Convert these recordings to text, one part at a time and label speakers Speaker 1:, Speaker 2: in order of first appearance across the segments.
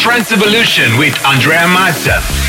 Speaker 1: Trance Evolution with Andrea Mazza.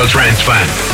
Speaker 2: The
Speaker 1: fan.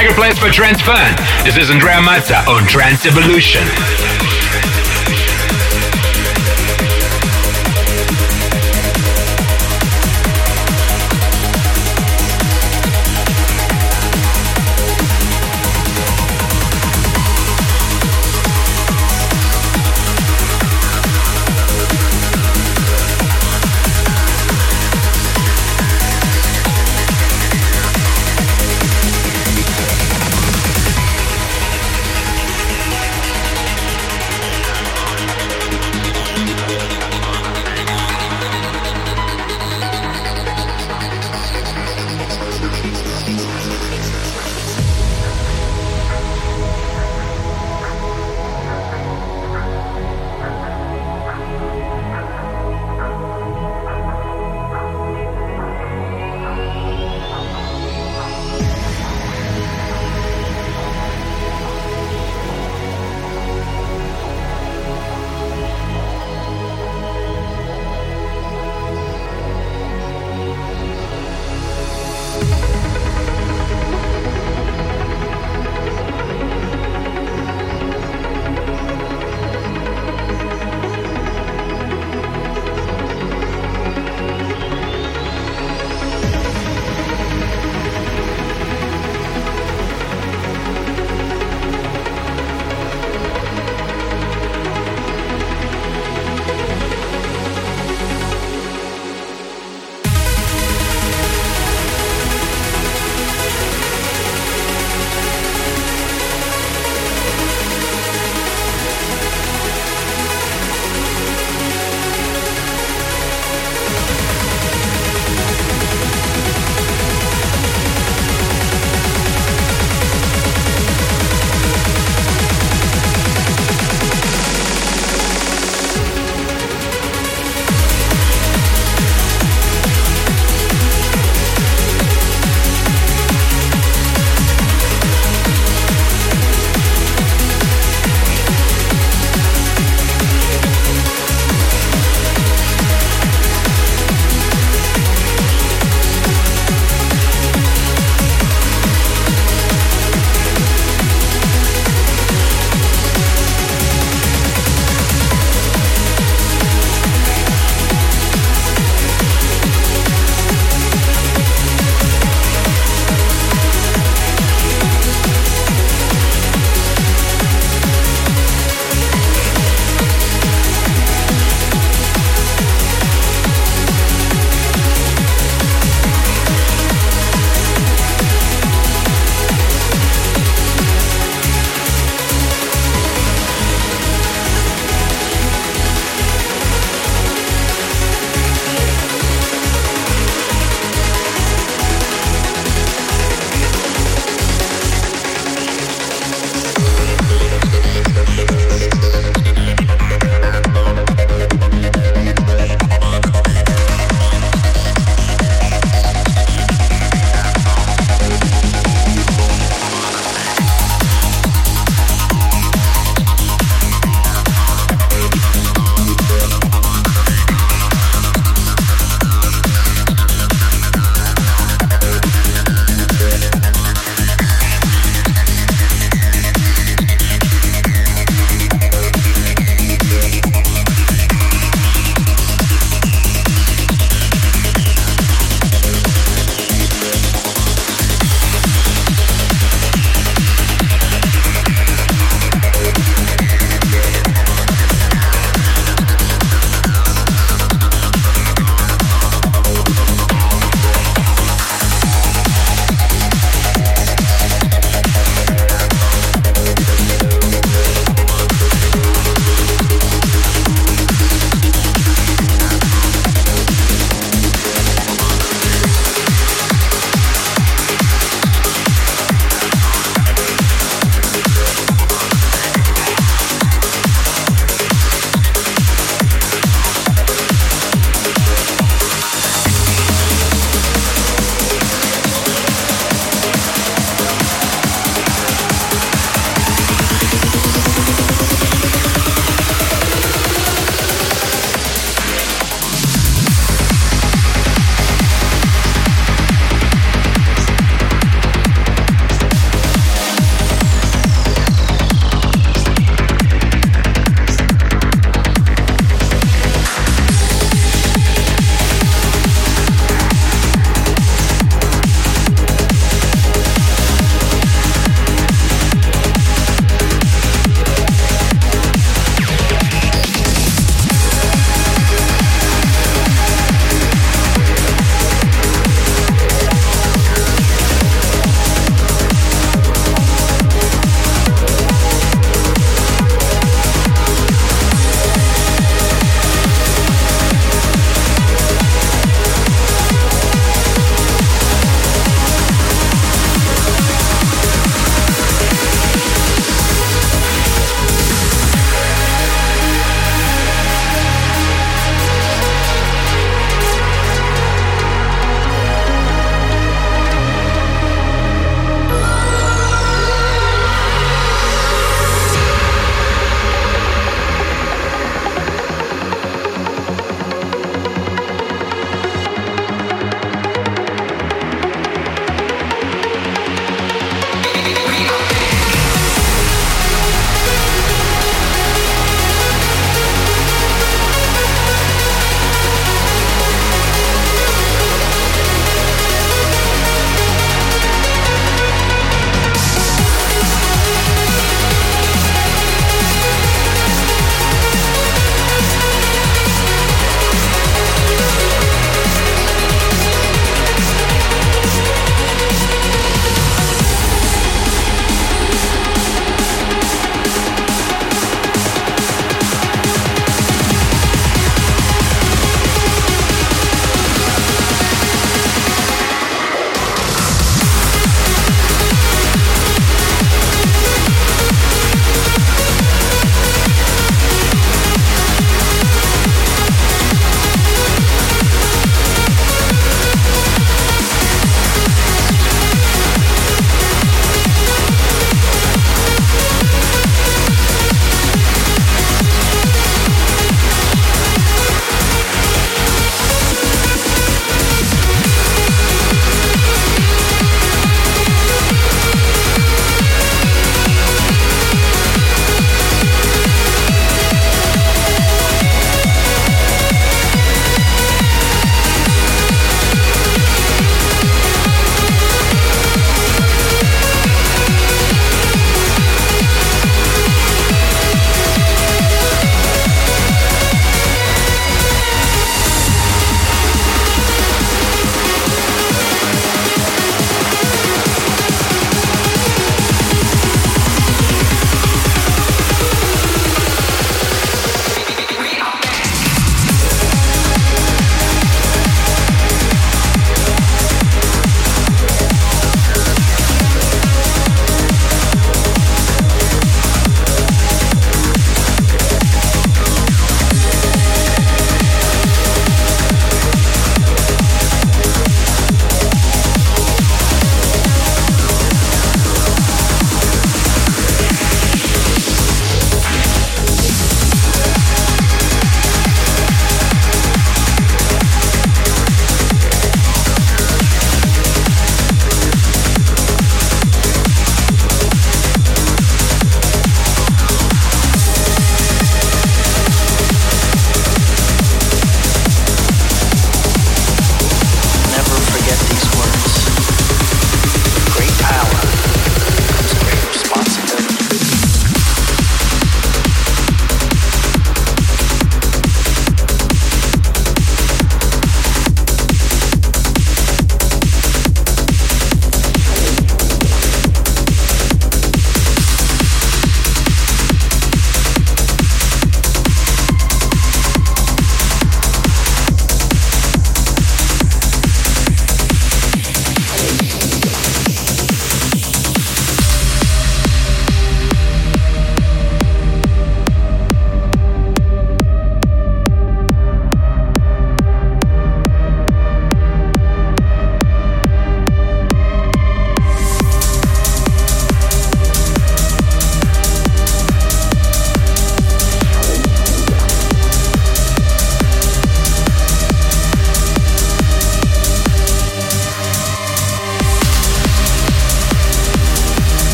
Speaker 1: Tiger Place for Trance Fun. This is Andrea Mazza on Trance Evolution.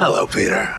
Speaker 3: Hello, Peter.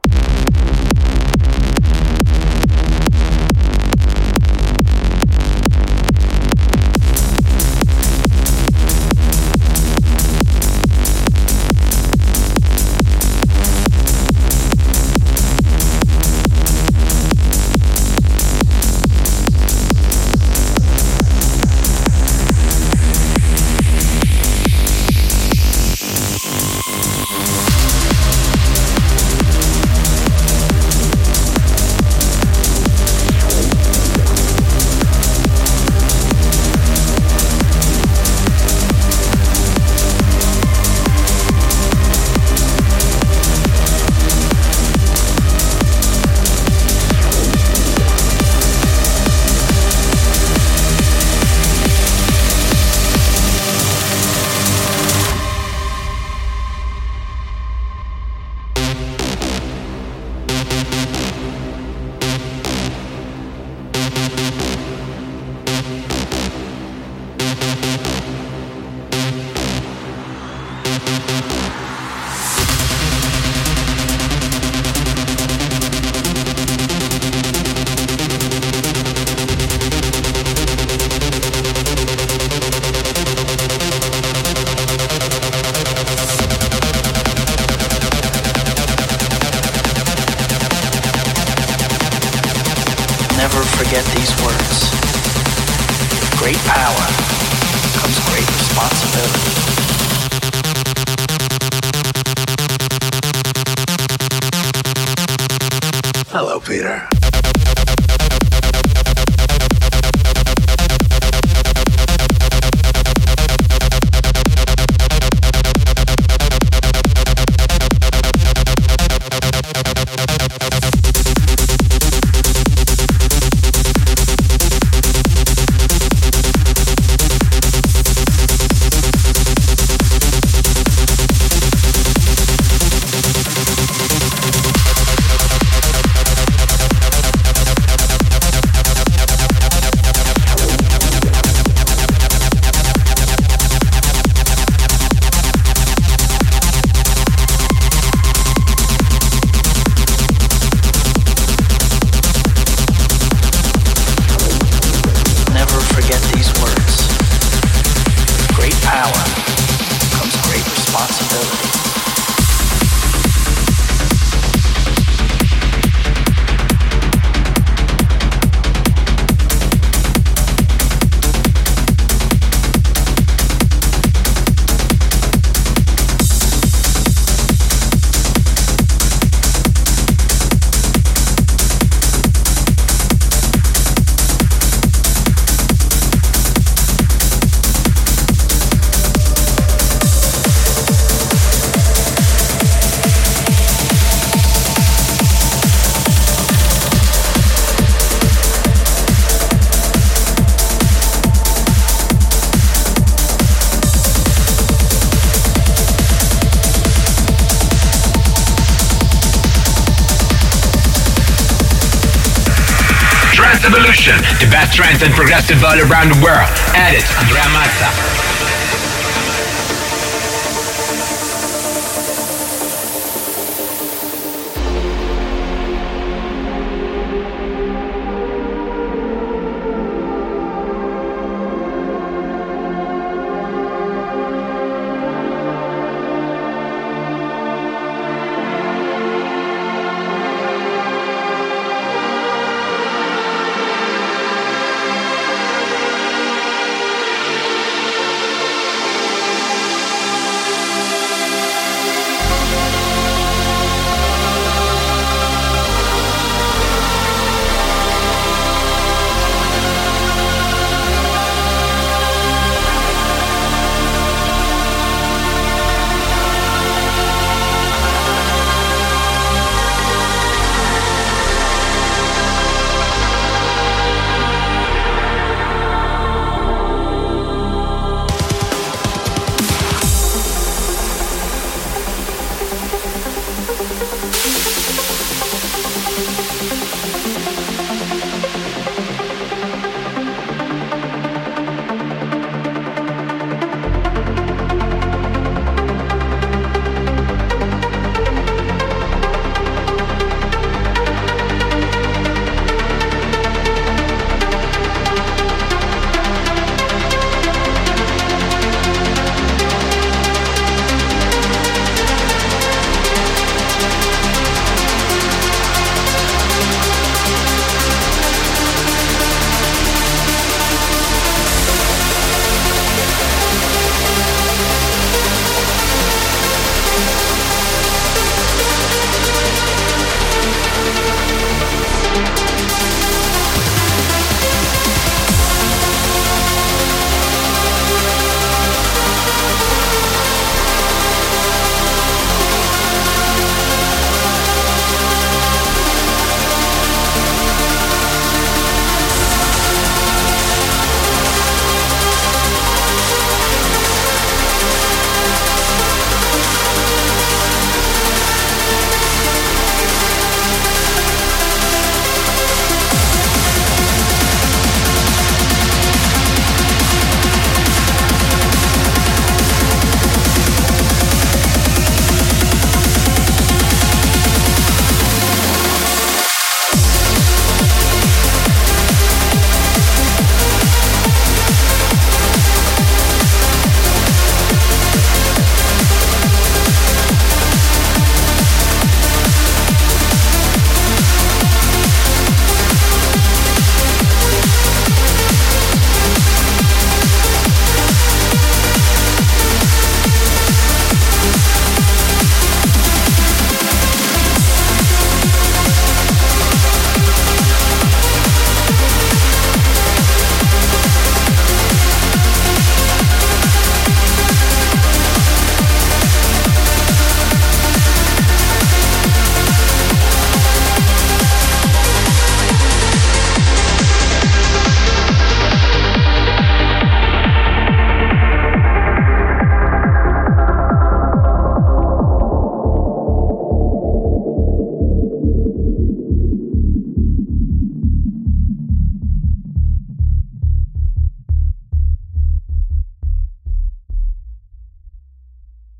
Speaker 1: trance and progressive all around the world. Edit Andrea Mazza.